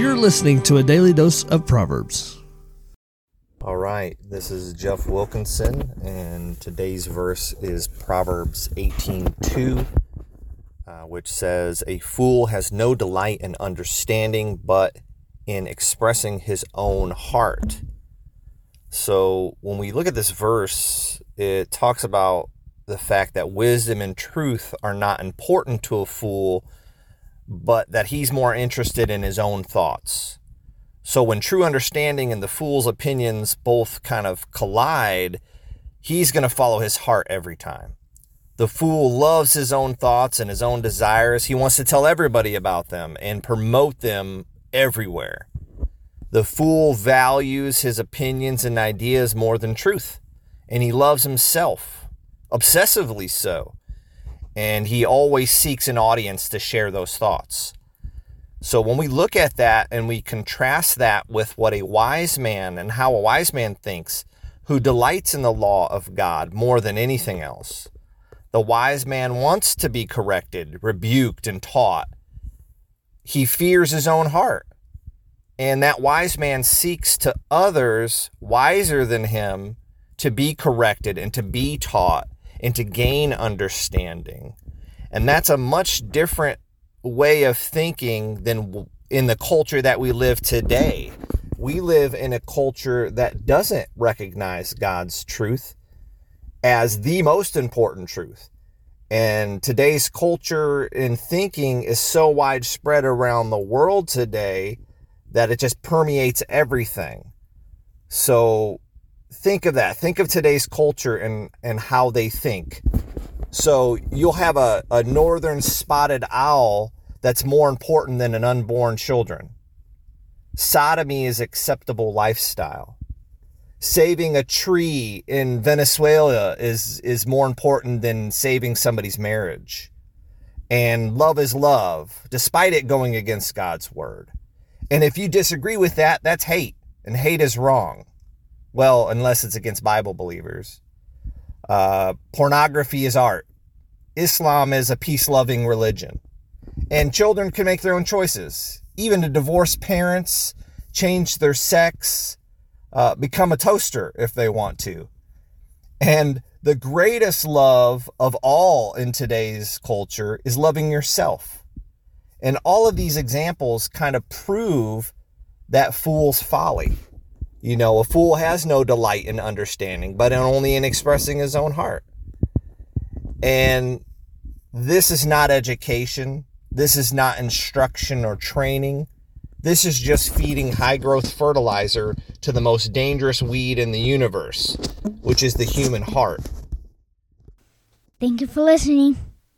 You're listening to a daily dose of Proverbs. All right, this is Jeff Wilkinson, and today's verse is Proverbs 18:2, uh, which says, "A fool has no delight in understanding, but in expressing his own heart." So when we look at this verse, it talks about the fact that wisdom and truth are not important to a fool, but that he's more interested in his own thoughts. So when true understanding and the fool's opinions both kind of collide, he's going to follow his heart every time. The fool loves his own thoughts and his own desires. He wants to tell everybody about them and promote them everywhere. The fool values his opinions and ideas more than truth, and he loves himself, obsessively so. And he always seeks an audience to share those thoughts. So when we look at that and we contrast that with what a wise man and how a wise man thinks, who delights in the law of God more than anything else, the wise man wants to be corrected, rebuked, and taught. He fears his own heart. And that wise man seeks to others wiser than him to be corrected and to be taught and to gain understanding. And that's a much different way of thinking than in the culture that we live today. We live in a culture that doesn't recognize God's truth as the most important truth. And today's culture and thinking is so widespread around the world today that it just permeates everything. So think of that. Think of today's culture and, and how they think. So you'll have a, a northern spotted owl that's more important than an unborn children. Sodomy is acceptable lifestyle. Saving a tree in Venezuela is, is more important than saving somebody's marriage. And love is love, despite it going against God's word. And if you disagree with that, that's hate, and hate is wrong. Well, unless it's against Bible believers. Uh, pornography is art. Islam is a peace loving religion. And children can make their own choices. Even to divorce parents, change their sex, uh, become a toaster if they want to. And the greatest love of all in today's culture is loving yourself. And all of these examples kind of prove that fool's folly. You know, a fool has no delight in understanding, but only in expressing his own heart. And this is not education. This is not instruction or training. This is just feeding high growth fertilizer to the most dangerous weed in the universe, which is the human heart. Thank you for listening.